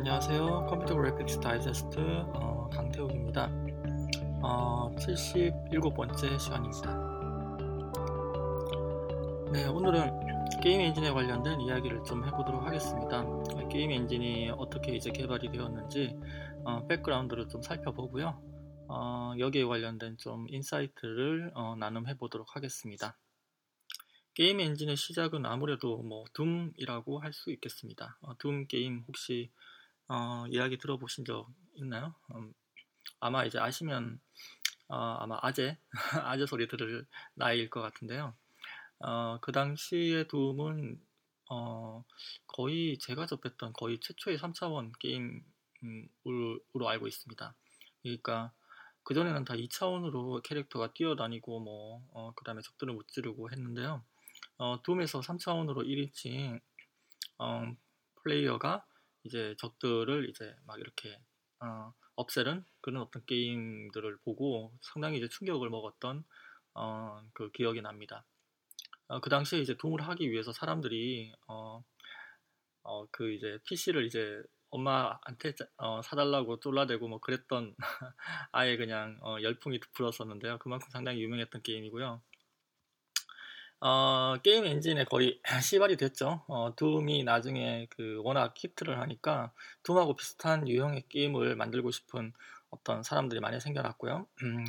안녕하세요. 컴퓨터 그래픽스 다이제스트 어, 강태욱입니다. 어, 77번째 시간입니다. 네, 오늘은 게임 엔진에 관련된 이야기를 좀 해보도록 하겠습니다. 게임 엔진이 어떻게 이제 개발이 되었는지 어, 백그라운드를 좀 살펴보고요. 어, 여기에 관련된 좀 insight를 어, 나눔해 보도록 하겠습니다. 게임 엔진의 시작은 아무래도 뭐 둠이라고 할 수 있겠습니다. 어, 둠 게임 혹시 어, 이야기 들어보신 적 있나요? 음, 아마 이제 아시면 어, 아마 아재 아재 소리 들을 나이일 것 같은데요. 어, 그 당시의 둠은 어, 거의 제가 접했던 거의 최초의 3차원 게임으로 알고 있습니다. 그러니까 그 전에는 다 2차원으로 캐릭터가 뛰어다니고 뭐, 어, 그 다음에 적들을 무찌르고 했는데요. 어, 둠에서 3차원으로 1인칭 어, 플레이어가 이제 적들을 이제 막 이렇게 어, 없애는 그런 어떤 게임들을 보고 상당히 이제 충격을 먹었던 어, 그 기억이 납니다. 어, 그 당시에 이제 도움을 하기 위해서 사람들이 어, 어, 그 이제 PC를 이제 엄마한테 어, 사달라고 쫄라대고 뭐 그랬던 아예 그냥 어, 열풍이 불었었는데요. 그만큼 상당히 유명했던 게임이고요. 어, 게임 엔진에 거의 시발이 됐죠. 어, 둠이 나중에 그 워낙 히트를 하니까 둠하고 비슷한 유형의 게임을 만들고 싶은 어떤 사람들이 많이 생겨났고요. 음,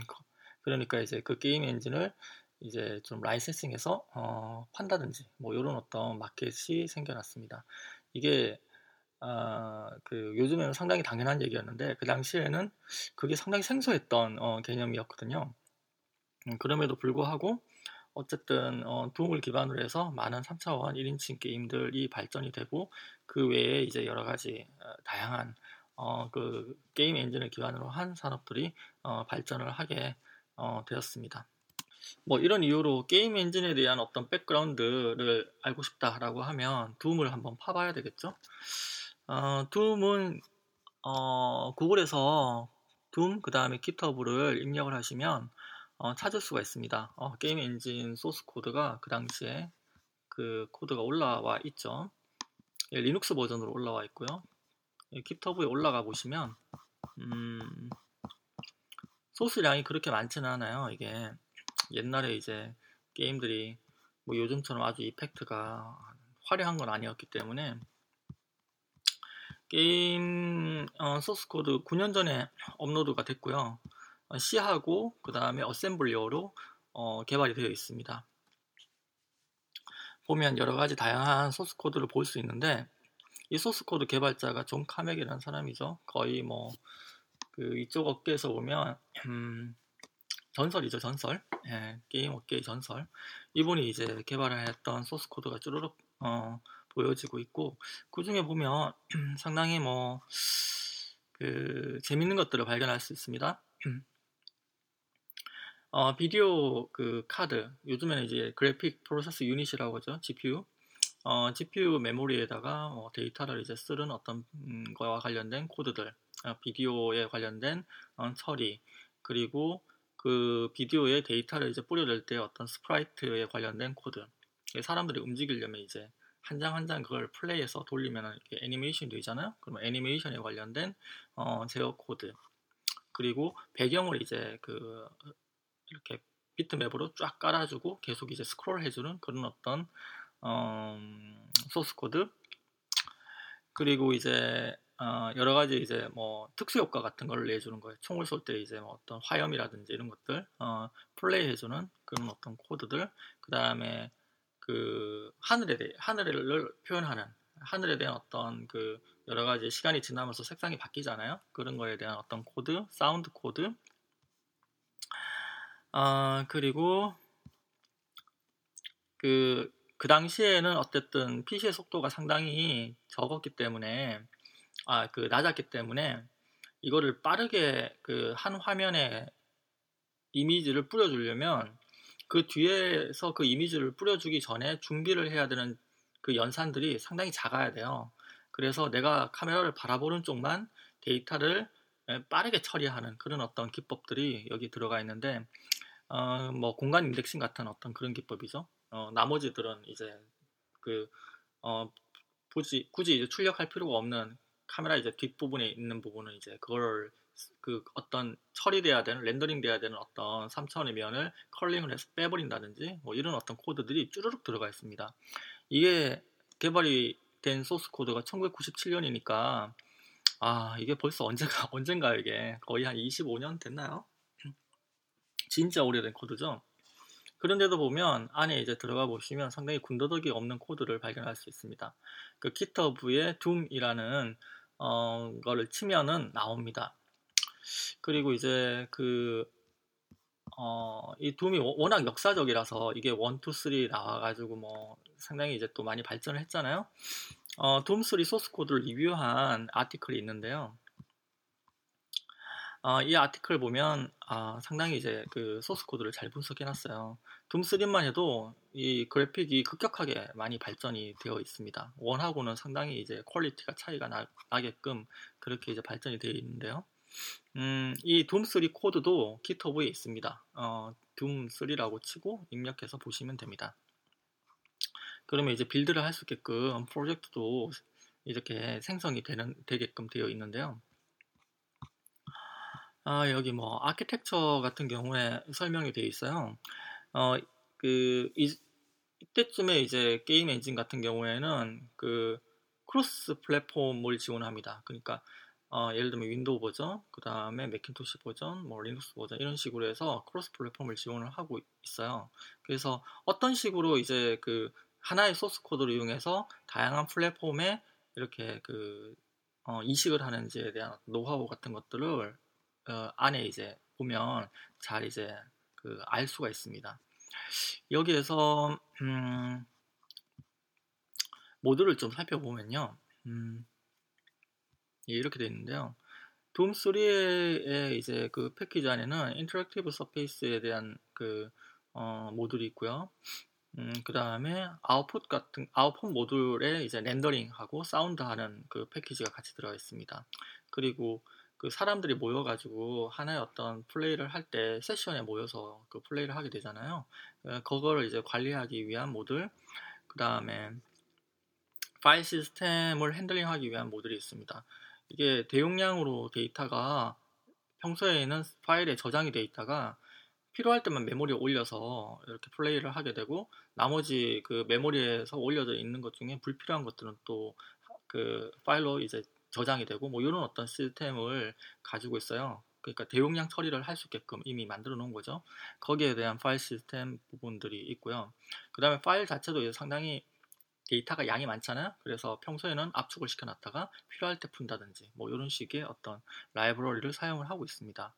그러니까 이제 그 게임 엔진을 이제 좀 licensing해서 어, 판다든지 뭐 이런 어떤 마켓이 생겨났습니다. 이게 어, 그 요즘에는 상당히 당연한 얘기였는데 그 당시에는 그게 상당히 생소했던 어, 개념이었거든요. 음, 그럼에도 불구하고 어쨌든 어, 둠을 기반으로 해서 많은 3차원 1인칭 게임들이 발전이 되고 그 외에 이제 여러 가지 어, 다양한 어, 그 게임 엔진을 기반으로 한 산업들이 어, 발전을 하게 어, 되었습니다. 뭐 이런 이유로 게임 엔진에 대한 어떤 백그라운드를 알고 싶다라고 하면 둠을 한번 파봐야 되겠죠. 어, 둠은 어, 구글에서 둠 그 다음에 깃허브를 입력을 하시면 어, 찾을 수가 있습니다. 어, 게임 엔진 소스 코드가 그 당시에 그 코드가 올라와 있죠. 예, 리눅스 버전으로 올라와 있고요. 예, 깃허브에 올라가 보시면 음, 소스량이 그렇게 많지는 않아요. 이게 옛날에 이제 게임들이 뭐 요즘처럼 아주 effect가 화려한 건 아니었기 때문에 게임 어, 소스 코드 9년 전에 업로드가 됐고요. C하고 그 다음에 어셈블리어로 어, 개발이 되어 있습니다. 보면 여러 가지 다양한 소스 코드를 볼 수 있는데 이 소스 코드 개발자가 존 카맥이라는 사람이죠. 거의 뭐 그 이쪽 업계에서 보면 음, 전설이죠, 전설. 예, 게임 업계의 전설. 이분이 이제 개발을 했던 소스 코드가 쭈르륵 어, 보여지고 있고 그 중에 보면 상당히 뭐 그 재밌는 것들을 발견할 수 있습니다. 어, 비디오 그 카드 요즘에는 이제 graphic process unit이라고 하죠 GPU 어, GPU 메모리에다가 어, 데이터를 이제 쓰는 어떤 음, 거와 관련된 코드들 어, 비디오에 관련된 어, 처리 그리고 그 비디오에 데이터를 이제 뿌려낼 때 어떤 sprite에 관련된 코드. 사람들이 움직이려면 이제 한 장 한 장 그걸 플레이해서 돌리면 이렇게 애니메이션이 되잖아요? 그러면 애니메이션에 관련된 어, 제어 코드. 그리고 배경을 이제 그 이렇게 비트맵으로 쫙 깔아주고 계속 이제 스크롤 해주는 그런 어떤 어, 소스 코드 그리고 이제 어, 여러 가지 이제 뭐 특수 효과 같은 걸 내주는 거예요. 총을 쏠 때 이제 뭐 어떤 화염이라든지 이런 것들 어, 플레이 해주는 그런 어떤 코드들 그 다음에 그 하늘에 대해 하늘을 표현하는 하늘에 대한 어떤 그 여러 가지 시간이 지나면서 색상이 바뀌잖아요. 그런 거에 대한 어떤 코드, 사운드 코드, 아, 그리고 그, 그 당시에는 어쨌든 PC의 속도가 상당히 적었기 때문에, 아, 그 낮았기 때문에 이거를 빠르게 그 한 화면에 이미지를 뿌려주려면 그 뒤에서 그 이미지를 뿌려주기 전에 준비를 해야 되는 그 연산들이 상당히 작아야 돼요. 그래서 내가 카메라를 바라보는 쪽만 데이터를 빠르게 처리하는 그런 어떤 기법들이 여기 들어가 있는데 어, 뭐 공간 인덱싱 같은 어떤 그런 기법이죠. 어, 나머지들은 이제 그 어, 굳이 굳이 이제 출력할 필요가 없는 카메라 이제 뒷부분에 있는 부분은 이제 그걸 그 어떤 처리돼야 되는 렌더링 돼야 되는 어떤 3차원의 면을 culling을 해서 빼버린다든지 뭐 이런 어떤 코드들이 쭈르륵 들어가 있습니다. 이게 개발이 된 소스 코드가 1997년이니까 아 이게 벌써 언제가 언젠가 이게 거의 한 25년 됐나요? 진짜 오래된 코드죠. 그런데도 보면 안에 이제 들어가 보시면 상당히 군더더기 없는 코드를 발견할 수 있습니다. 그 기터브의 둠이라는 어, 거를 치면은 나옵니다. 그리고 이제 그, 어, 이 둠이 워낙 역사적이라서 이게 1, 2, 3 나와가지고 뭐 상당히 이제 또 많이 발전을 했잖아요. 어, 둠3 소스 코드를 리뷰한 아티클이 있는데요. 어, 이 아티클 보면 아, 상당히 이제 그 소스 코드를 잘 분석해놨어요. 둠3만 해도 이 그래픽이 급격하게 많이 발전이 되어 있습니다. one하고는 상당히 이제 퀄리티가 차이가 나, 나게끔 그렇게 이제 발전이 되어 있는데요. 음, 이 둠3 코드도 깃허브에 있습니다. 어, 둠3라고 치고 입력해서 보시면 됩니다. 그러면 이제 빌드를 할 수 있게끔 프로젝트도 이렇게 생성이 되는, 되게끔 되어 있는데요. 아, 여기 뭐 아키텍처 같은 경우에 설명이 되어 있어요. 어, 그 이, 이때쯤에 이제 게임 엔진 같은 경우에는 그 cross platform을 지원합니다. 그러니까 어, 예를 들면 윈도우 버전, 그 다음에 맥킨토시 버전, 뭐 리눅스 버전 이런 식으로 해서 cross platform을 지원을 하고 있어요. 그래서 어떤 식으로 이제 그 하나의 소스 코드를 이용해서 다양한 플랫폼에 이렇게 그 어, 이식을 하는지에 대한 노하우 같은 것들을 어, 안에 이제 보면 잘 이제 그 알 수가 있습니다. 여기에서 음, 모듈을 좀 살펴보면요. 음, 예, 이렇게 되어 있는데요. 둠 3의 이제 그 패키지 안에는 interactive surface에 대한 그 어, 모듈이 있고요. 음, 그 다음에 아웃풋 같은 아웃풋 모듈에 이제 렌더링하고 사운드하는 그 패키지가 같이 들어가 있습니다. 그리고 그 사람들이 모여가지고 하나의 어떤 플레이를 할 때 세션에 모여서 그 플레이를 하게 되잖아요. 어, 그거를 이제 관리하기 위한 모듈, 그 다음에 파일 시스템을 핸들링하기 위한 모듈이 있습니다. 이게 대용량으로 데이터가 평소에는 파일에 저장이 되어 있다가 필요할 때만 메모리에 올려서 이렇게 플레이를 하게 되고 나머지 그 메모리에서 올려져 있는 것 중에 불필요한 것들은 또 그 파일로 이제 저장이 되고 뭐 이런 어떤 시스템을 가지고 있어요. 그러니까 대용량 처리를 할 수 있게끔 이미 만들어 놓은 거죠. 거기에 대한 파일 시스템 부분들이 있고요. 그 다음에 파일 자체도 상당히 데이터가 양이 많잖아요. 그래서 평소에는 압축을 시켜놨다가 필요할 때 푼다든지 뭐 이런 식의 어떤 라이브러리를 사용을 하고 있습니다.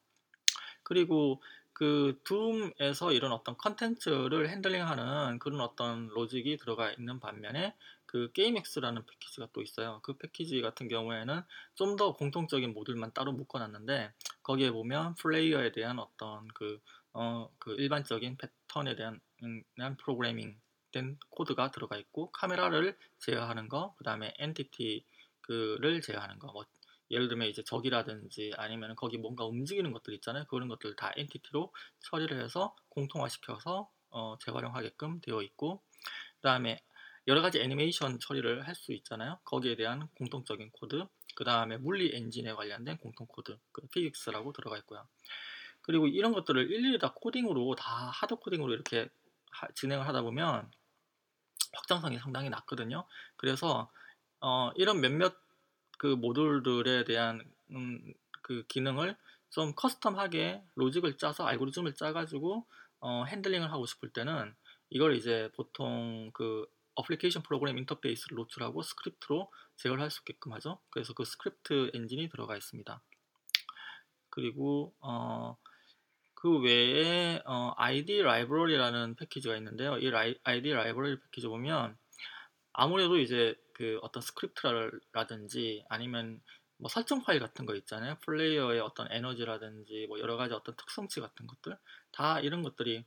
그리고 그 둠에서 이런 어떤 컨텐츠를 handling하는 그런 어떤 로직이 들어가 있는 반면에 그 게임엑스라는 패키지가 또 있어요. 그 패키지 같은 경우에는 좀 더 공통적인 모듈만 따로 묶어놨는데 거기에 보면 플레이어에 대한 어떤 그, 어, 그 일반적인 패턴에 대한, 음, 대한 프로그래밍 된 코드가 들어가 있고 카메라를 제어하는 거, 그 다음에 entity를 제어하는 거, 뭐 예를 들면 이제 적이라든지 아니면 거기 뭔가 움직이는 것들 있잖아요. 그런 것들 다 entity로 처리를 해서 공통화시켜서 어, 재활용하게끔 되어 있고 그 다음에 여러 가지 애니메이션 처리를 할 수 있잖아요. 거기에 대한 공통적인 코드, 그 다음에 물리 엔진에 관련된 공통 코드, 그 physics라고 들어가 있고요. 그리고 이런 것들을 일일이 다 코딩으로 다 hard coding으로 이렇게 하, 진행을 하다 보면 확장성이 상당히 낮거든요. 그래서 어, 이런 몇몇 그 모듈들에 대한 음, 그 기능을 좀 custom하게 로직을 짜서 알고리즘을 짜가지고 어, handling을 하고 싶을 때는 이걸 이제 보통 그 application program interface를 노출하고 스크립트로 제어를 할수 있게끔 하죠. 그래서 그 스크립트 엔진이 들어가 있습니다. 그리고 어, 그 외에 어, ID 라이브러리라는 패키지가 있는데요. 이 라이, ID 라이브러리 패키지 보면 아무래도 이제 그 어떤 스크립트라든지 아니면 뭐 설정 파일 같은 거 있잖아요. 플레이어의 어떤 에너지라든지 뭐 여러 가지 어떤 특성치 같은 것들 다 이런 것들이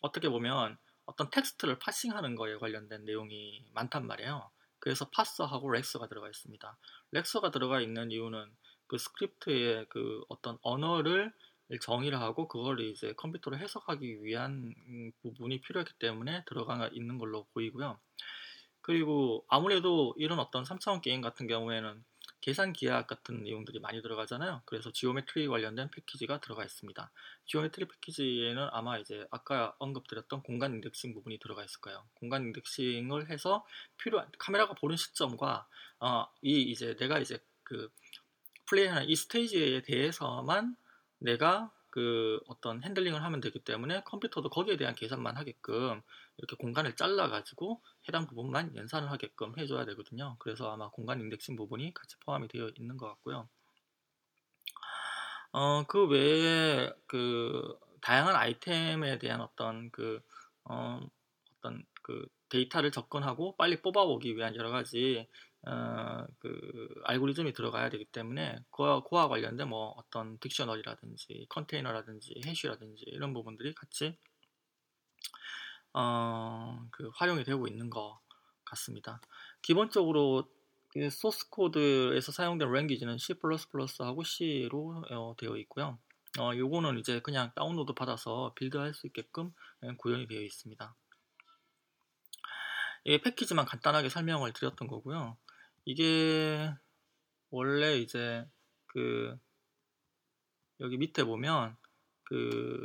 어떻게 보면 어떤 텍스트를 parsing하는 거에 관련된 내용이 많단 말이에요. 그래서 파서하고 렉서가 들어가 있습니다. 렉서가 들어가 있는 이유는 그 스크립트의 그 어떤 언어를 정의를 하고 그걸 이제 컴퓨터로 해석하기 위한 부분이 필요했기 때문에 들어가 있는 걸로 보이고요. 그리고 아무래도 이런 어떤 3차원 게임 같은 경우에는 계산 기하학 같은 내용들이 많이 들어가잖아요. 그래서 geometry 관련된 패키지가 들어가 있습니다. geometry 패키지에는 아마 이제 아까 언급드렸던 공간 indexing 부분이 들어가 있을 거예요. 공간 indexing을 해서 필요한 카메라가 보는 시점과 어, 이 이제 내가 이제 그 플레이하는 이 스테이지에 대해서만 내가 그 어떤 handling을 하면 되기 때문에 컴퓨터도 거기에 대한 계산만 하게끔 이렇게 공간을 잘라 가지고 해당 부분만 연산을 하게끔 해줘야 되거든요. 그래서 아마 공간 indexing 부분이 같이 포함이 되어 있는 것 같고요. 어, 그 외에 그 다양한 아이템에 대한 어떤 그 어, 어떤 그 데이터를 접근하고 빨리 뽑아오기 위한 여러 가지 어, 그 알고리즘이 들어가야 되기 때문에 그와, 그와 관련된 뭐 어떤 dictionary라든지 컨테이너라든지 hash라든지 이런 부분들이 같이 어, 그 활용이 되고 있는 것 같습니다. 기본적으로 그 소스 코드에서 사용된 랭귀지는 C++하고 C로 어, 되어 있고요. 어, 요거는 이제 그냥 다운로드 받아서 빌드할 수 있게끔 구현이 되어 있습니다. 이 패키지만 간단하게 설명을 드렸던 거고요. 이게 원래 이제 그 여기 밑에 보면 그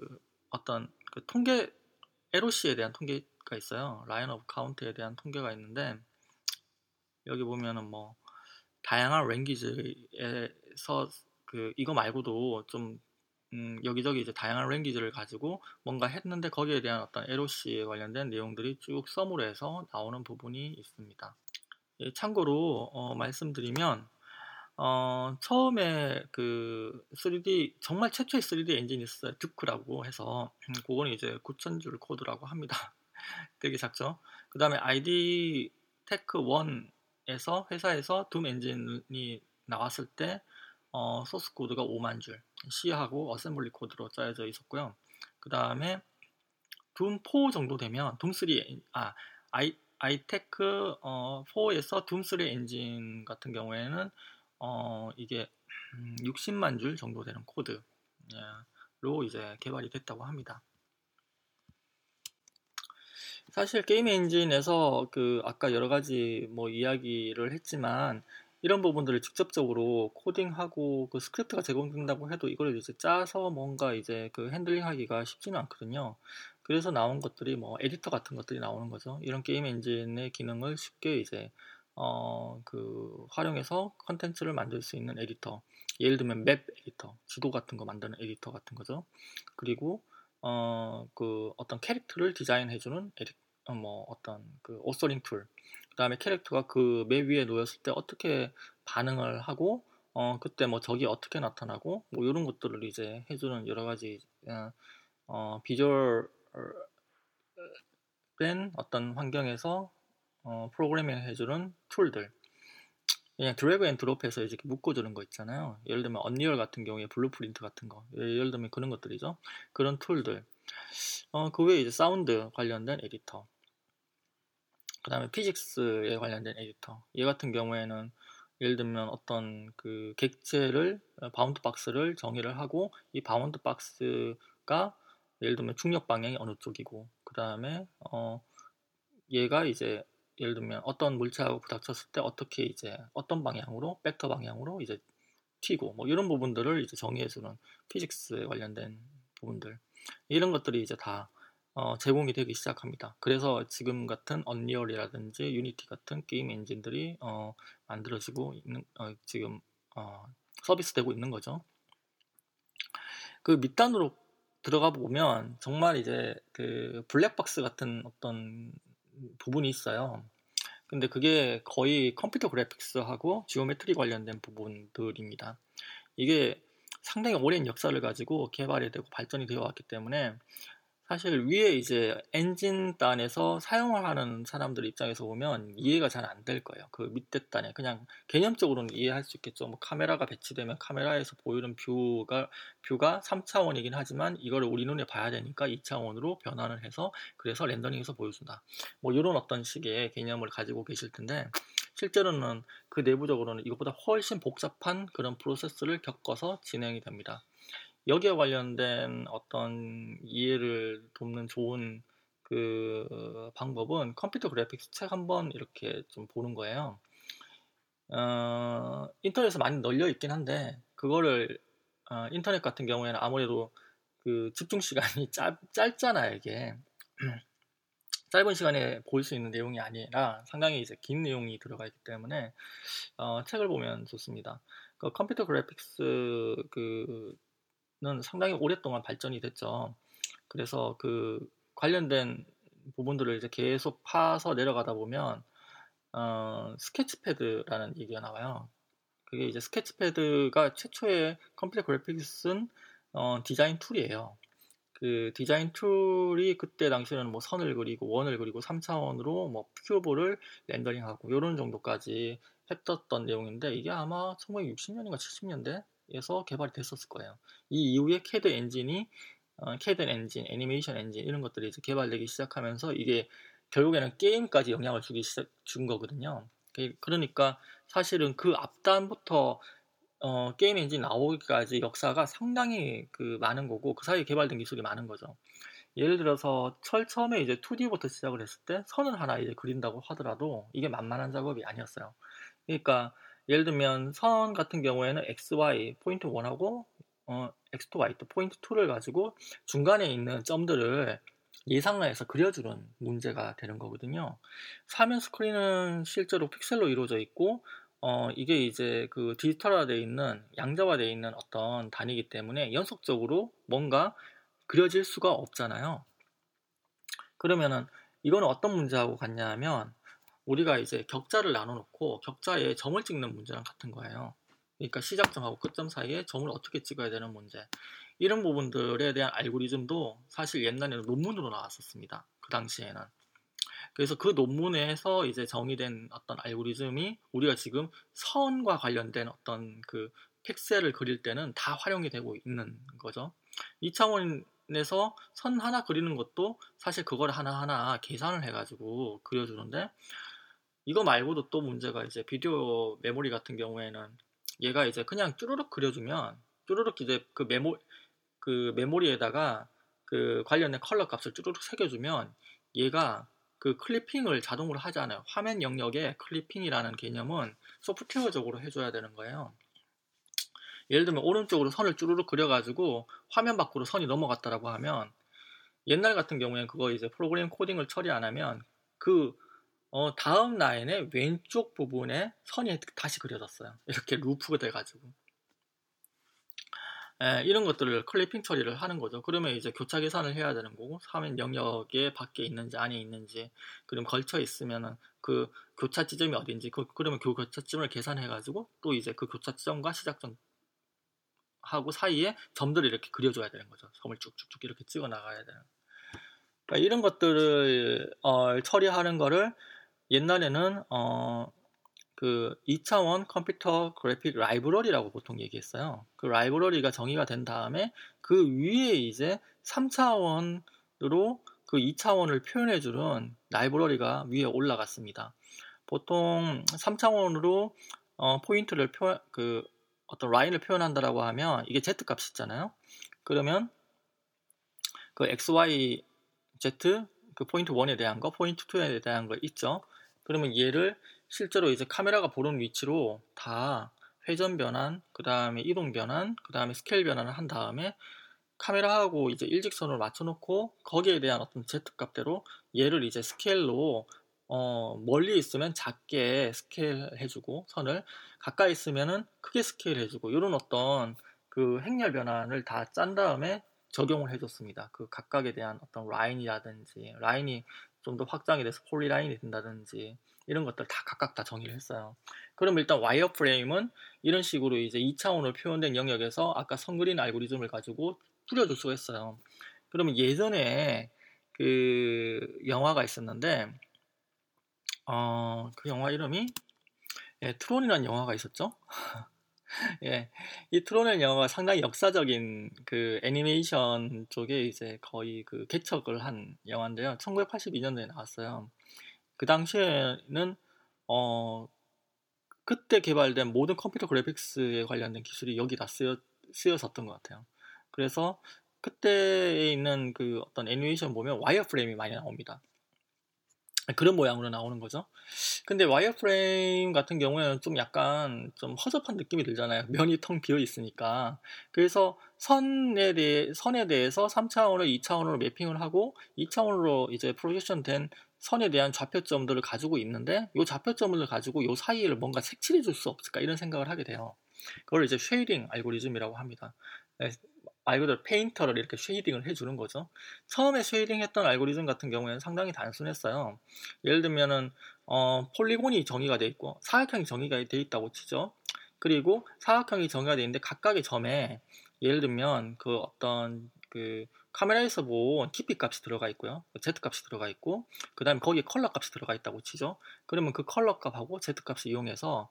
어떤 그 통계 LOC에 대한 통계가 있어요. line of count에 대한 통계가 있는데 여기 보면은 뭐 다양한 language에서 그 이거 말고도 좀 음, 여기저기 이제 다양한 language를 가지고 뭔가 했는데 거기에 대한 어떤 LOC에 관련된 내용들이 쭉 summary로 해서 나오는 부분이 있습니다. 예, 참고로 어, 말씀드리면 어, 처음에 그 3D 정말 최초의 3D 엔진이 있어요. 듀크라고 해서 음, 그거는 이제 9,000줄 코드라고 합니다. 되게 작죠. 그 다음에 ID 테크 1에서 회사에서 둠 엔진이 나왔을 때 어, 소스 코드가 5만 줄 C하고 assembly 코드로 짜여져 있었고요. 그 다음에 둠4 정도 되면 둠3 아 아이 아이테크 어, 4에서 둠3 엔진 같은 경우에는 어, 이게 60만 음, 줄 정도 되는 코드로 이제 개발이 됐다고 합니다. 사실 게임 엔진에서 그 아까 여러 가지 뭐 이야기를 했지만 이런 부분들을 직접적으로 코딩하고 그 스크립트가 제공된다고 해도 이걸 이제 짜서 뭔가 이제 그 handling 하기가 쉽지는 않거든요. 그래서 나온 것들이 뭐 에디터 같은 것들이 나오는 거죠. 이런 게임 엔진의 기능을 쉽게 이제 어, 그 활용해서 컨텐츠를 만들 수 있는 에디터. 예를 들면 map 에디터, 지도 같은 거 만드는 에디터 같은 거죠. 그리고 어, 그 어떤 캐릭터를 디자인해주는 어, 뭐 어떤 그 authoring tool. 그 다음에 캐릭터가 그 map 위에 놓였을 때 어떻게 반응을 하고 어, 그때 뭐 적이 어떻게 나타나고 뭐 이런 것들을 이제 해주는 여러 가지 어, 어 비주얼 된 어떤 환경에서 어, 프로그래밍 해주는 tool들. 그냥 drag and drop해서 이렇게 묶어주는 거 있잖아요. 예를 들면 언리얼 같은 경우에 Blueprint 같은 거. 예를 들면 그런 것들이죠. 그런 tool들. 어, 그 외에 이제 사운드 관련된 에디터. 그 다음에 physics에 관련된 에디터. 얘 같은 경우에는 예를 들면 어떤 그 객체를 bound box를 정의를 하고 이 bound box가 예를 들면 중력 방향이 어느 쪽이고 그 다음에 어 얘가 이제 예를 들면 어떤 물체하고 부닥쳤을 때 어떻게 이제 어떤 방향으로 벡터 방향으로 이제 튀고 뭐 이런 부분들을 이제 정의해주는 physics에 관련된 부분들 이런 것들이 이제 다 어, 제공이 되기 시작합니다. 그래서 지금 같은 언리얼이라든지 유니티 같은 게임 엔진들이 어, 만들어지고 있는 어, 지금 어, 서비스되고 있는 거죠. 그 밑단으로 들어가 보면 정말 이제 그 블랙박스 같은 어떤 부분이 있어요. 근데 그게 거의 컴퓨터 그래픽스하고 geometry 관련된 부분들입니다. 이게 상당히 오랜 역사를 가지고 개발이 되고 발전이 되어 왔기 때문에 사실 위에 이제 엔진 단에서 사용을 하는 사람들 입장에서 보면 이해가 잘 안 될 거예요. 그 밑에 단에 그냥 개념적으로는 이해할 수 있겠죠. 뭐 카메라가 배치되면 카메라에서 보이는 view가 뷰가 3차원이긴 하지만 이거를 우리 눈에 봐야 되니까 2차원으로 변환을 해서 그래서 렌더링해서 보여준다. 뭐 이런 어떤 식의 개념을 가지고 계실 텐데 실제로는 그 내부적으로는 이것보다 훨씬 복잡한 그런 프로세스를 겪어서 진행이 됩니다. 여기에 관련된 어떤 이해를 돕는 좋은 그 방법은 컴퓨터 그래픽스 책 한번 이렇게 좀 보는 거예요. 어, 인터넷에 많이 널려 있긴 한데 그거를 어, 인터넷 같은 경우에는 아무래도 그 집중 시간이 짧, 짧잖아요 이게 짧은 시간에 볼 수 있는 내용이 아니라 상당히 이제 긴 내용이 들어가 있기 때문에 어, 책을 보면 좋습니다. 그 컴퓨터 그래픽스 그 는 상당히 오랫동안 발전이 됐죠. 그래서 그 관련된 부분들을 이제 계속 파서 내려가다 보면 어, Sketchpad라는 얘기가 나와요. 그게 이제 Sketchpad가 최초의 컴퓨터 그래픽스는 어, 디자인 tool이에요. 그 디자인 tool이 그때 당시에는 뭐 선을 그리고 원을 그리고 3차원으로 뭐 cube를 rendering하고 이런 정도까지 했었던 내용인데 이게 아마 1960년인가 70년대 에서 개발이 됐었을 거예요. 이 이후에 캐드 엔진이 어, 캐드 엔진, 애니메이션 엔진 이런 것들이 이제 개발되기 시작하면서 이게 결국에는 게임까지 영향을 주기 시작, 준 거거든요. 그, 그러니까 사실은 그 앞단부터 어, 게임 엔진 나오기까지 역사가 상당히 그 많은 거고 그 사이에 개발된 기술이 많은 거죠. 예를 들어서 철 처음에 이제 2D부터 시작을 했을 때 선을 하나 이제 그린다고 하더라도 이게 만만한 작업이 아니었어요. 그러니까 예를 들면 선 같은 경우에는 X, Y 포인트 1하고 어, X to Y 또 포인트 2를 가지고 중간에 있는 점들을 예상라에서 그려주는 문제가 되는 거거든요. 사면 스크린은 실제로 픽셀로 이루어져 있고 어, 이게 이제 그 디지털화되어 있는 양자화되어 있는 어떤 단위이기 때문에 연속적으로 뭔가 그려질 수가 없잖아요. 그러면은 이거는 어떤 문제하고 같냐 하면 우리가 이제 격자를 나눠놓고 격자에 점을 찍는 문제랑 같은 거예요. 그러니까 시작점하고 끝점 사이에 점을 어떻게 찍어야 되는 문제. 이런 부분들에 대한 알고리즘도 사실 옛날에는 논문으로 나왔었습니다. 그 당시에는. 그래서 그 논문에서 이제 정의된 어떤 알고리즘이 우리가 지금 선과 관련된 어떤 그 픽셀을 그릴 때는 다 활용이 되고 있는 거죠. 이 차원에서 선 하나 그리는 것도 사실 그걸 하나하나 계산을 해가지고 그려주는데 이거 말고도 또 문제가 이제 비디오 메모리 같은 경우에는 얘가 이제 그냥 쭈르륵 그려주면 쭈르륵 이제 그 메모 그 메모리에다가 그 관련된 컬러 값을 쭈르륵 새겨주면 얘가 그 clipping을 자동으로 하지 않아요. 화면 영역에 clipping이라는 개념은 소프트웨어적으로 해줘야 되는 거예요. 예를 들면 오른쪽으로 선을 쭈르륵 그려가지고 화면 밖으로 선이 넘어갔다라고 하면 옛날 같은 경우에는 그거 이제 프로그램 코딩을 처리 안 하면 그 어, 다음 라인의 왼쪽 부분에 선이 다시 그려졌어요. 이렇게 루프가 돼가지고. 예, 이런 것들을 clipping 처리를 하는 거죠. 그러면 이제 교차 계산을 해야 되는 거고, 화면 영역에 밖에 있는지 안에 있는지, 그럼 걸쳐 있으면은 그 교차 지점이 어딘지, 그, 그러면 그 교차 지점을 계산해가지고 또 이제 그 교차 지점과 시작점 하고 사이에 점들을 이렇게 그려줘야 되는 거죠. 점을 쭉쭉쭉 이렇게 찍어 나가야 되는. 그러니까 이런 것들을 어, 처리하는 거를 옛날에는 어, 그 2차원 컴퓨터 그래픽 라이브러리라고 보통 얘기했어요. 그 라이브러리가 정의가 된 다음에 그 위에 이제 3차원으로 그 2차원을 표현해주는 라이브러리가 위에 올라갔습니다. 보통 3차원으로 어, 포인트를 표, 그 어떤 라인을 표현한다라고 하면 이게 z 값이 있잖아요. 그러면 그 x, y, z 그 포인트 1에 대한 거, 포인트 2에 대한 거 있죠. 그러면 얘를 실제로 이제 카메라가 보는 위치로 다 회전 변환, 그 다음에 이동 변환, 그 다음에 스케일 변환을 한 다음에 카메라하고 이제 일직선으로 맞춰놓고 거기에 대한 어떤 Z 값대로 얘를 이제 스케일로 어 멀리 있으면 작게 스케일 해주고 선을 가까이 있으면은 크게 스케일 해주고 이런 어떤 그 행렬 변환을 다 짠 다음에 적용을 해줬습니다. 그 각각에 대한 어떤 라인이라든지 라인이 좀 더 확장이 돼서 polyline이 된다든지 이런 것들 다 각각 다 정의를 했어요. 그럼 일단 wireframe은 이런 식으로 이제 2차원으로 표현된 영역에서 아까 선 그린 알고리즘을 가지고 뿌려줄 수가 있어요. 그러면 예전에 그 영화가 있었는데 어, 그 영화 이름이 예, 트론이라는 영화가 있었죠. 예, 이 트론의 영화가 상당히 역사적인 그 애니메이션 쪽에 이제 거의 그 개척을 한 영화인데요. 1982년도에 나왔어요. 그 당시에는 어 그때 개발된 모든 컴퓨터 그래픽스에 관련된 기술이 여기다 쓰여, 쓰여졌던 것 같아요. 그래서 그때에 있는 그 어떤 애니메이션 보면 wireframe이 많이 나옵니다. 그런 모양으로 나오는 거죠. 근데 wireframe 같은 경우에는 좀 약간 좀 허접한 느낌이 들잖아요. 면이 텅 비어 있으니까. 그래서 선에 대해, 선에 대해서 3차원을 2차원으로 mapping을 하고 2차원으로 이제 projection 된 선에 대한 좌표점들을 가지고 있는데 이 좌표점을 가지고 이 사이를 뭔가 색칠해 줄 수 없을까 이런 생각을 하게 돼요. 그걸 이제 shading 알고리즘이라고 합니다. 네, 말 그대로 painter를 이렇게 shading을 해주는 거죠. 처음에 shading 했던 알고리즘 같은 경우에는 상당히 단순했어요. 예를 들면은 어, polygon이 정의가 돼 있고 사각형이 정의가 돼 있다고 치죠. 그리고 사각형이 정의가 돼 있는데 각각의 점에 예를 들면 그 어떤 그 카메라에서 본 depth 값이 들어가 있고요. Z 값이 들어가 있고, 그 다음에 거기에 컬러 값이 들어가 있다고 치죠. 그러면 그 컬러 값하고 Z 값을 이용해서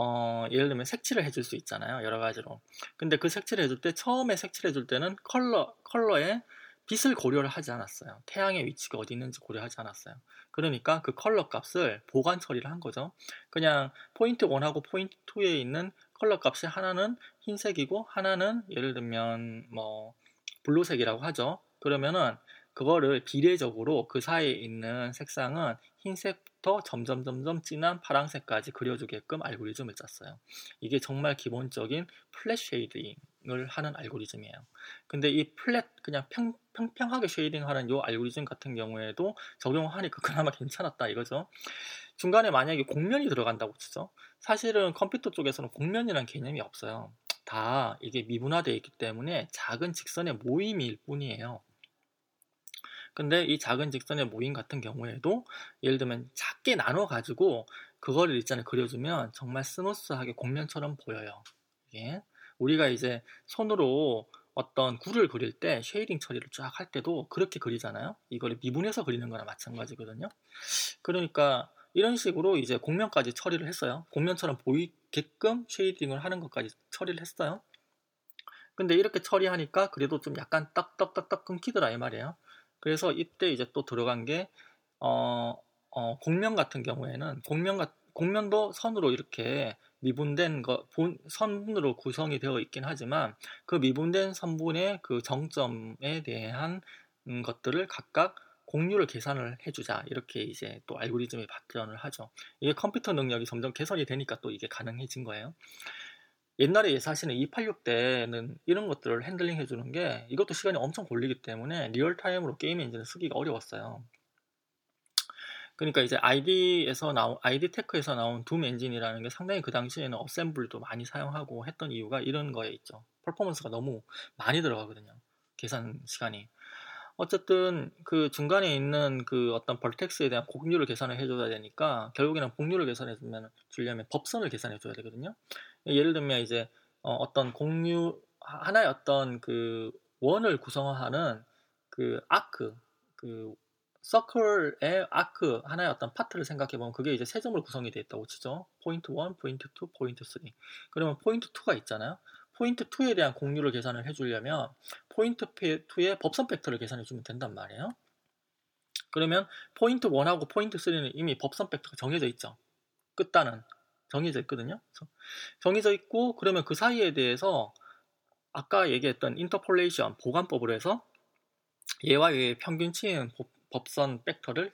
어, 예를 들면 색칠을 해줄 수 있잖아요. 여러 가지로. 근데 그 색칠을 해줄 때 처음에 색칠해 줄 때는 컬러 컬러에 빛을 고려를 하지 않았어요. 태양의 위치가 어디 있는지 고려하지 않았어요. 그러니까 그 컬러 값을 보간 처리를 한 거죠. 그냥 포인트 1하고 포인트 2에 있는 컬러 값이 하나는 흰색이고 하나는 예를 들면 뭐 blue색이라고 하죠. 그러면은 그거를 비례적으로 그 사이에 있는 색상은 흰색부터 점점 점점 진한 파란색까지 그려주게끔 알고리즘을 짰어요. 이게 정말 기본적인 flat shading을 하는 알고리즘이에요. 근데 이 flat 그냥 평, 평평하게 shading하는 이 알고리즘 같은 경우에도 적용하니까 그나마 괜찮았다 이거죠. 중간에 만약에 곡면이 들어간다고 치죠. 사실은 컴퓨터 쪽에서는 곡면이라는 개념이 없어요. 다 이게 미분화되어 있기 때문에 작은 직선의 모임일 뿐이에요. 근데 이 작은 직선의 모임 같은 경우에도 예를 들면 작게 나눠 가지고 그거를 있잖아요 그려주면 정말 smooth하게 곡면처럼 보여요. 이게 우리가 이제 손으로 어떤 구를 그릴 때 shading 처리를 쫙 할 때도 그렇게 그리잖아요. 이거를 미분해서 그리는 거나 마찬가지거든요. 그러니까 이런 식으로 이제 곡면까지 처리를 했어요. 곡면처럼 보이게끔 shading을 하는 것까지 처리를 했어요. 근데 이렇게 처리하니까 그래도 좀 약간 딱딱딱딱 끊기더라 이 말이에요. 그래서 이때 이제 또 들어간 게 어, 어, 곡면 같은 경우에는 곡면 곡면도 선으로 이렇게 미분된 거, 본, 선분으로 구성이 되어 있긴 하지만 그 미분된 선분의 그 정점에 대한 음, 것들을 각각 공유를 계산을 해주자 이렇게 이제 또 알고리즘이 발전을 하죠. 이게 컴퓨터 능력이 점점 개선이 되니까 또 이게 가능해진 거예요. 옛날에 사실은 286 때는 이런 것들을 handling 해주는 게 이것도 시간이 엄청 걸리기 때문에 real-time으로 게임 엔진을 쓰기가 어려웠어요. 그러니까 이제 id에서 나온 id Tech에서 나온 Doom 엔진이라는 게 상당히 그 당시에는 assemble도 많이 사용하고 했던 이유가 이런 거에 있죠. performance가 너무 많이 들어가거든요. 계산 시간이. 어쨌든 그 중간에 있는 그 어떤 vertex에 대한 곡률을 계산을 해줘야 되니까 결국에는 곡률을 계산해 주면 주려면 법선을 계산해 줘야 되거든요. 예를 들면 이제 어, 떤 곡률 하나의 어떤 그 원을 구성하는 그 arc 그 circle의 arc 하나의 어떤 파트를 생각해 보면 그게 이제 세 점으로 구성이 되어 있다고 치죠. 포인트 1, 포인트 2, 포인트 3. 그러면 포인트 2가 있잖아요. 포인트 2에 대한 곡률을 계산을 해 주려면 포인트 2의 법선 벡터를 계산해 주면 된단 말이에요. 그러면 포인트 1하고 포인트 3는 이미 법선 벡터가 정해져 있죠. 끝단은 정해져 있거든요. 정해져 있고 그러면 그 사이에 대해서 아까 얘기했던 interpolation 보간법으로 해서 얘와 얘의 평균치인 법선 벡터를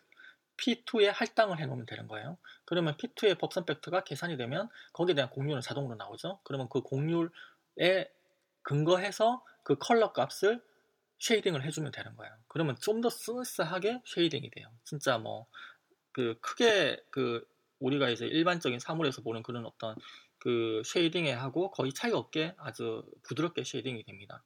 P2에 할당을 해 놓으면 되는 거예요. 그러면 P2의 법선 벡터가 계산이 되면 거기에 대한 곡률은 자동으로 나오죠. 그러면 그 곡률에 근거해서 그 컬러 값을 shading을 해주면 되는 거예요. 그러면 좀 더 smooth하게 shading이 돼요. 진짜 뭐 그 크게 그 우리가 이제 일반적인 사물에서 보는 그런 어떤 그 shading에 하고 거의 차이 없게 아주 부드럽게 shading이 됩니다.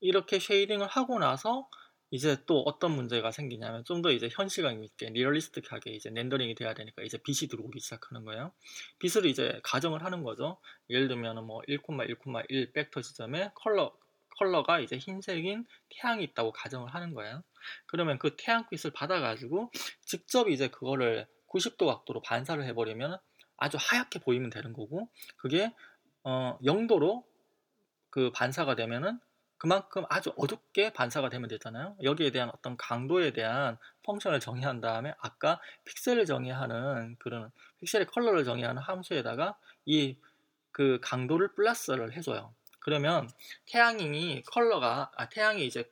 이렇게 shading을 하고 나서 이제 또 어떤 문제가 생기냐면 좀 더 이제 현실감 있게 realistic하게 이제 렌더링이 돼야 되니까 이제 빛이 들어오기 시작하는 거예요. 빛을 이제 가정을 하는 거죠. 예를 들면 뭐 1,1,1 벡터 지점에 컬러 컬러가 이제 흰색인 태양이 있다고 가정을 하는 거예요. 그러면 그 태양빛을 받아가지고 직접 이제 그거를 90도 각도로 반사를 해버리면 아주 하얗게 보이면 되는 거고 그게 어 0도로 그 반사가 되면은 그만큼 아주 어둡게 반사가 되면 되잖아요. 여기에 대한 어떤 강도에 대한 펑션을 정의한 다음에 아까 픽셀을 정의하는 그런 픽셀의 컬러를 정의하는 함수에다가 이 그 강도를 플러스를 해줘요. 그러면 태양이 컬러가 아 태양이 이제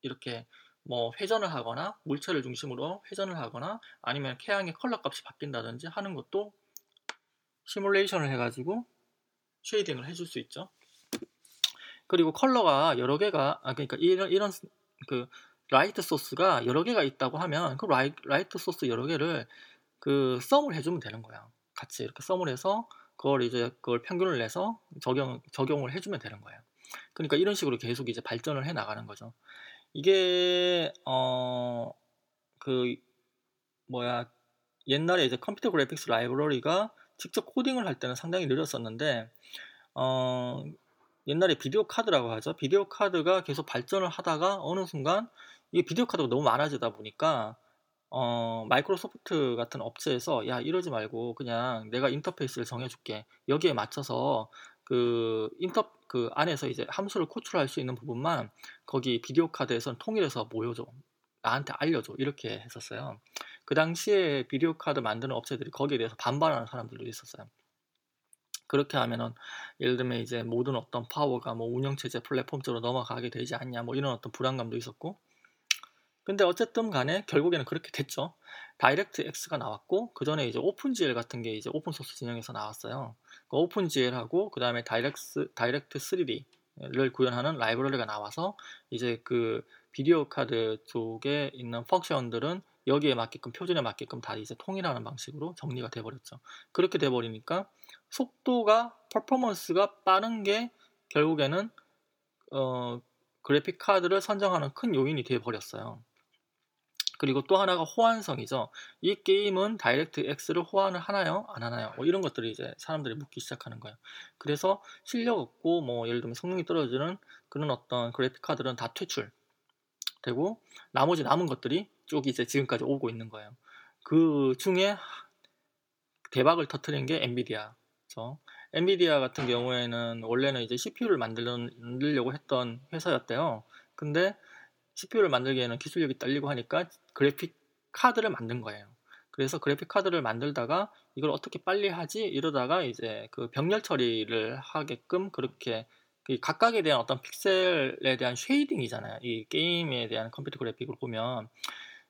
이렇게 뭐 회전을 하거나 물체를 중심으로 회전을 하거나 아니면 태양의 컬러 값이 바뀐다든지 하는 것도 시뮬레이션을 해가지고 shading을 해줄 수 있죠. 그리고 컬러가 여러 개가 아 그러니까 이런 이런 그 light source가 여러 개가 있다고 하면 그 li-, light source 여러 개를 그 sum을 해주면 되는 거야. 같이 이렇게 sum을 해서 그걸 이제 그걸 평균을 내서 적용 적용을 해주면 되는 거예요. 그러니까 이런 식으로 계속 이제 발전을 해 나가는 거죠. 이게 어 그 뭐야 옛날에 이제 컴퓨터 그래픽스 라이브러리가 직접 코딩을 할 때는 상당히 느렸었는데 어 옛날에 비디오 카드라고 하죠. 비디오 카드가 계속 발전을 하다가 어느 순간 이게 비디오 카드가 너무 많아지다 보니까 어, 마이크로소프트 같은 업체에서 야 이러지 말고 그냥 내가 인터페이스를 정해줄게 여기에 맞춰서 그 인터 그 안에서 이제 함수를 호출할 수 있는 부분만 거기 비디오 카드에선 통일해서 모여줘 나한테 알려줘 이렇게 했었어요. 그 당시에 비디오 카드 만드는 업체들이 거기에 대해서 반발하는 사람들도 있었어요. 그렇게 하면은 예를 들면 이제 모든 어떤 파워가 뭐 운영체제 플랫폼 쪽으로 넘어가게 되지 않냐 뭐 이런 어떤 불안감도 있었고 근데 어쨌든 간에 결국에는 그렇게 됐죠. DirectX가 나왔고 그 전에 이제 OpenGL 같은 게 이제 오픈 소스 진영에서 나왔어요. 그 OpenGL하고 그 다음에 Direct Direct3D를 구현하는 라이브러리가 나와서 이제 그 비디오 카드 쪽에 있는 function들은 여기에 맞게끔 표준에 맞게끔 다 이제 통일하는 방식으로 정리가 돼 버렸죠. 그렇게 돼 버리니까 속도가 퍼포먼스가 빠른 게 결국에는 어 그래픽 카드를 선정하는 큰 요인이 돼 버렸어요. 그리고 또 하나가 호환성이죠. 이 게임은 다이렉트 X를 호환을 하나요? 안 하나요? 뭐 이런 것들이 이제 사람들이 묻기 시작하는 거예요. 그래서 실력 없고 뭐 예를 들면 성능이 떨어지는 그런 어떤 그래픽 카드는 다 퇴출 되고 나머지 남은 것들이 쭉 이제 지금까지 오고 있는 거예요. 그 중에 대박을 터트린 게 엔비디아 죠. 엔비디아 같은 경우에는 원래는 이제 CPU를 만들려고 했던 회사였대요. 근데 CPU를 만들기에는 기술력이 딸리고 하니까 그래픽 카드를 만든 거예요. 그래서 그래픽 카드를 만들다가 이걸 어떻게 빨리 하지 이러다가 이제 그 병렬 처리를 하게끔 그렇게 그 각각에 대한 어떤 픽셀에 대한 shading이잖아요. 이 게임에 대한 컴퓨터 그래픽을 보면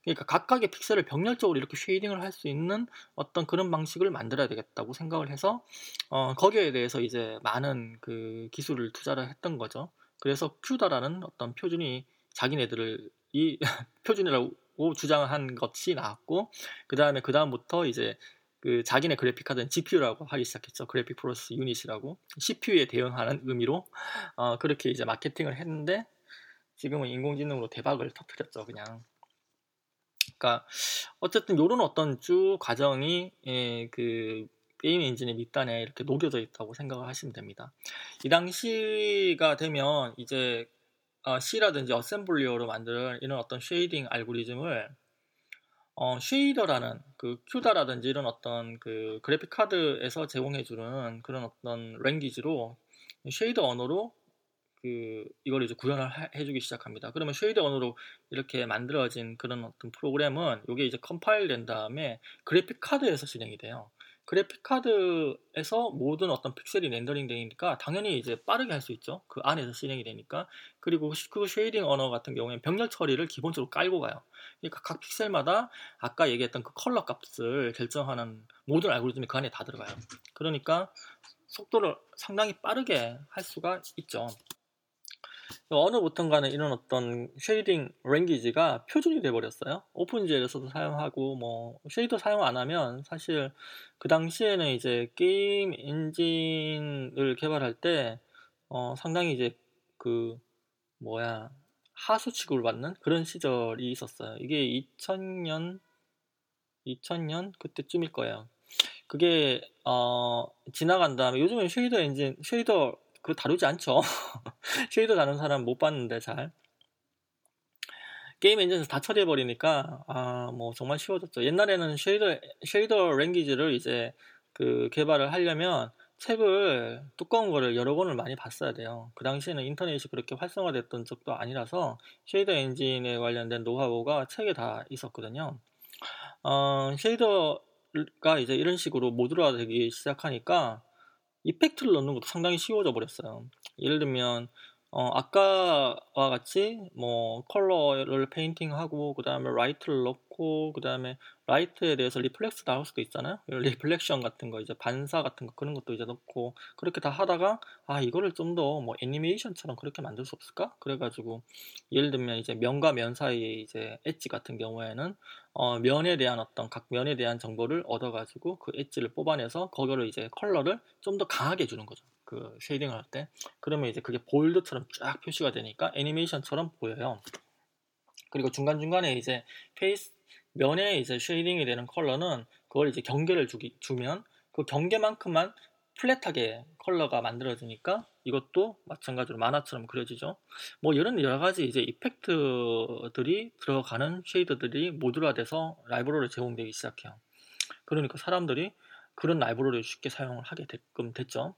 그러니까 각각의 픽셀을 병렬적으로 이렇게 shading을 할 수 있는 어떤 그런 방식을 만들어야 되겠다고 생각을 해서 어, 거기에 대해서 이제 많은 그 기술을 투자를 했던 거죠. 그래서 큐다라는 어떤 표준이 자기네들을 이 표준이라고 주장한 것이 나왔고 그 다음에 그 다음부터 이제 그 자기네 그래픽 카드는 GPU라고 하기 시작했죠. 그래픽 프로세스 유닛이라고 CPU에 대응하는 의미로 어, 그렇게 이제 마케팅을 했는데 지금은 인공지능으로 대박을 터뜨렸죠. 그냥 그러니까 어쨌든 이런 어떤 쭉 과정이 예, 그 게임 엔진의 밑단에 이렇게 녹여져 있다고 생각을 하시면 됩니다. 이 당시가 되면 이제 어, C라든지 어셈블리어로 만든 이런 어떤 shading 알고리즘을 어, shader라는 그 CUDA라든지 이런 어떤 그 그래픽 카드에서 제공해주는 그런 어떤 language로 shader 언어로 그 이걸 이제 구현을 해주기 시작합니다. 그러면 shader 언어로 이렇게 만들어진 그런 어떤 프로그램은 이게 이제 컴파일 된 다음에 그래픽 카드에서 진행이 돼요. 그래픽 카드에서 모든 어떤 픽셀이 렌더링 되니까 당연히 이제 빠르게 할 수 있죠. 그 안에서 진행이 되니까. 그리고 그 shading 언어 같은 경우에는 병렬 처리를 기본적으로 깔고 가요. 그러니까 각 픽셀마다 아까 얘기했던 그 컬러 값을 결정하는 모든 알고리즘이 그 안에 다 들어가요. 그러니까 속도를 상당히 빠르게 할 수가 있죠. 어느 부턴가는 이런 어떤 shading language가 표준이 돼버렸어요. OpenGL에서도 사용하고 뭐 shader 사용 안 하면 사실 그 당시에는 이제 게임 엔진을 개발할 때 어, 상당히 이제 그 뭐야 하수 취급을 받는 그런 시절이 있었어요. 이게 2000년 2000년 그때쯤일 거예요. 그게 어, 지나간 다음에 요즘은 shader 엔진 shader 그거 다루지 않죠. shader 다룬 사람 못 봤는데 잘. 게임 엔진에서 다 처리해버리니까, 아, 뭐 정말 쉬워졌죠. 옛날에는 shader, shader language를 이제 그 개발을 하려면 책을 두꺼운 거를 여러 권을 많이 봤어야 돼요. 그 당시에는 인터넷이 그렇게 활성화됐던 적도 아니라서 shader 엔진에 관련된 노하우가 책에 다 있었거든요. 어, shader가 이제 이런 식으로 모듈화 되기 시작하니까 effect를 넣는 것도 상당히 쉬워져 버렸어요. 예를 들면 어, 아까와 같이 뭐 컬러를 페인팅하고 그 다음에 light를 넣고 그 다음에 light에 대해서 reflex 나올 수도 있잖아요. reflection 같은 거 이제 반사 같은 거 그런 것도 이제 넣고 그렇게 다 하다가 아 이거를 좀 더 뭐 애니메이션처럼 그렇게 만들 수 없을까? 그래가지고 예를 들면 이제 면과 면 사이에 이제 엣지 같은 경우에는 어, 면에 대한 어떤 각 면에 대한 정보를 얻어가지고 그 edge를 뽑아내서 거기를 이제 컬러를 좀 더 강하게 주는 거죠. 그 shading을 할 때. 그러면 이제 그게 bold처럼 쫙 표시가 되니까 애니메이션처럼 보여요. 그리고 중간중간에 이제 face, 면에 이제 shading이 되는 컬러는 그걸 이제 경계를 주기, 주면 그 경계만큼만 flat하게 컬러가 만들어지니까 이것도 마찬가지로 만화처럼 그려지죠. 뭐 이런 여러 가지 이제 effect들이 들어가는 shader들이 모듈화돼서 라이브러리를 제공되기 시작해요. 그러니까 사람들이 그런 라이브러리를 쉽게 사용을 하게 됐끔 됐죠.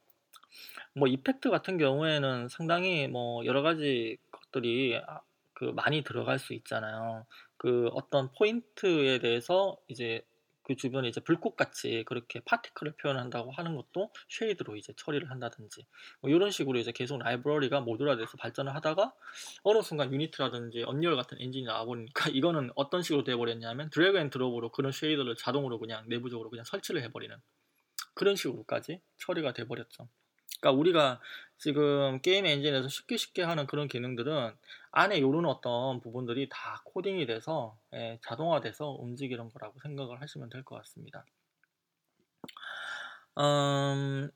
뭐 effect 같은 경우에는 상당히 뭐 여러 가지 것들이 아, 그 많이 들어갈 수 있잖아요. 그 어떤 포인트에 대해서 이제 그 주변에 이제 불꽃같이 그렇게 particle을 표현한다고 하는 것도 shader로 이제 처리를 한다든지 뭐 이런 식으로 이제 계속 라이브러리가 모듈화돼서 발전을 하다가 어느 순간 Unity라든지 Unreal 같은 엔진이 나와버리니까 이거는 어떤 식으로 돼버렸냐면 drag and drop으로 그런 shader를 자동으로 그냥 내부적으로 그냥 설치를 해버리는 그런 식으로까지 처리가 돼버렸죠. 그러니까 우리가 지금 게임 엔진에서 쉽게 쉽게 하는 그런 기능들은 안에 요런 어떤 부분들이 다 코딩이 돼서 예, 자동화돼서 움직이는 거라고 생각을 하시면 될 것 같습니다. 음,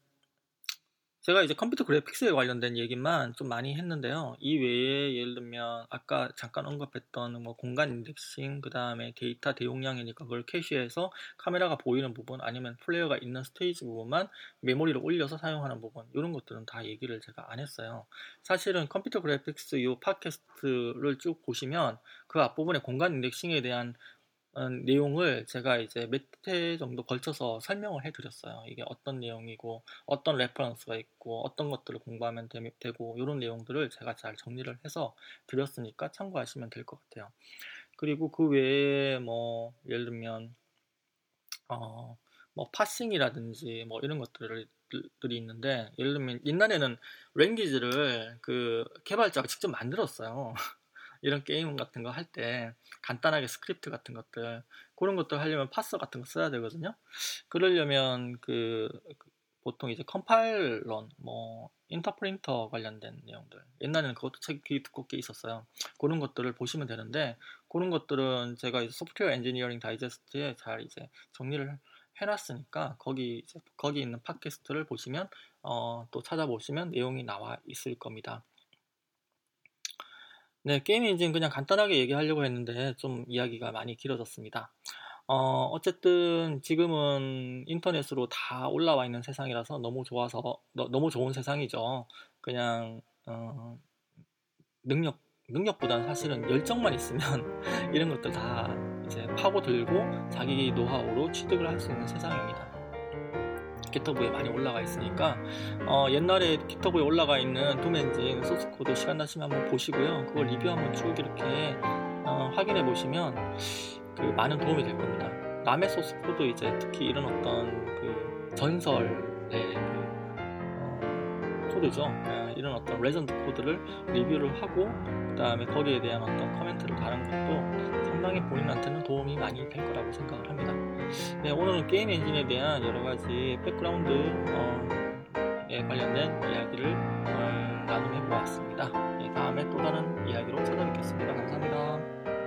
제가 이제 컴퓨터 그래픽스에 관련된 얘기만 좀 많이 했는데요. 이 외에 예를 들면 아까 잠깐 언급했던 뭐 공간 indexing, 그 다음에 데이터 대용량이니까 그걸 캐시해서 카메라가 보이는 부분 아니면 플레이어가 있는 스테이지 부분만 메모리를 올려서 사용하는 부분 이런 것들은 다 얘기를 제가 안 했어요. 사실은 컴퓨터 그래픽스 이 팟캐스트를 쭉 보시면 그 앞부분에 공간 indexing에 대한 내용을 제가 이제 몇 회 정도 걸쳐서 설명을 해드렸어요. 이게 어떤 내용이고 어떤 reference가 있고 어떤 것들을 공부하면 되, 고 이런 내용들을 제가 잘 정리를 해서 드렸으니까 참고하시면 될 것 같아요. 그리고 그 외에 뭐 예를 들면 어, 뭐 parsing이라든지 뭐 이런 것들을 들이 있는데 예를 들면 옛날에는 language를 그 개발자가 직접 만들었어요. 이런 게임 같은 거 할 때 간단하게 스크립트 같은 것들 그런 것들 하려면 parser 같은 거 써야 되거든요. 그러려면 그, 그 보통 이제 컴파일러 뭐 인터프리터 관련된 내용들 옛날에는 그것도 책이 두껍게 있었어요. 그런 것들을 보시면 되는데 그런 것들은 제가 이제 Software Engineering Digest에 잘 이제 정리를 해놨으니까 거기 거기 있는 팟캐스트를 보시면 어, 또 찾아보시면 내용이 나와 있을 겁니다. 네, 게임 엔진 그냥 간단하게 얘기하려고 했는데 좀 이야기가 많이 길어졌습니다. 어, 어쨌든 지금은 인터넷으로 다 올라와 있는 세상이라서 너무 좋아서 너, 무 좋은 세상이죠. 그냥 어, 능력 능력보다는 사실은 열정만 있으면 이런 것들 다 이제 파고들고 자기 노하우로 취득을 할 수 있는 세상입니다. 기터브에 많이 올라가 있으니까 어, 옛날에 기터브에 올라가 있는 도맨진 소스코드 시간 나시면 한번 보시고요. 그걸 리뷰 한번 쭉 이렇게 어, 확인해 보시면 그 많은 도움이 될 겁니다. 남의 소스코드 이제 특히 이런 어떤 그 전설의 그, 어, 코드죠. 어, 이런 어떤 레전드 코드를 리뷰를 하고 그 다음에 거기에 대한 어떤 comment를 다는 것도 상당히 본인한테는 도움이 많이 될 거라고 생각을 합니다. 네, 오늘은 게임 엔진에 대한 여러 가지 background 어, 에 관련된 이야기를 어, 나눔해 보았습니다. 네, 다음에 또 다른 이야기로 찾아뵙겠습니다. 감사합니다.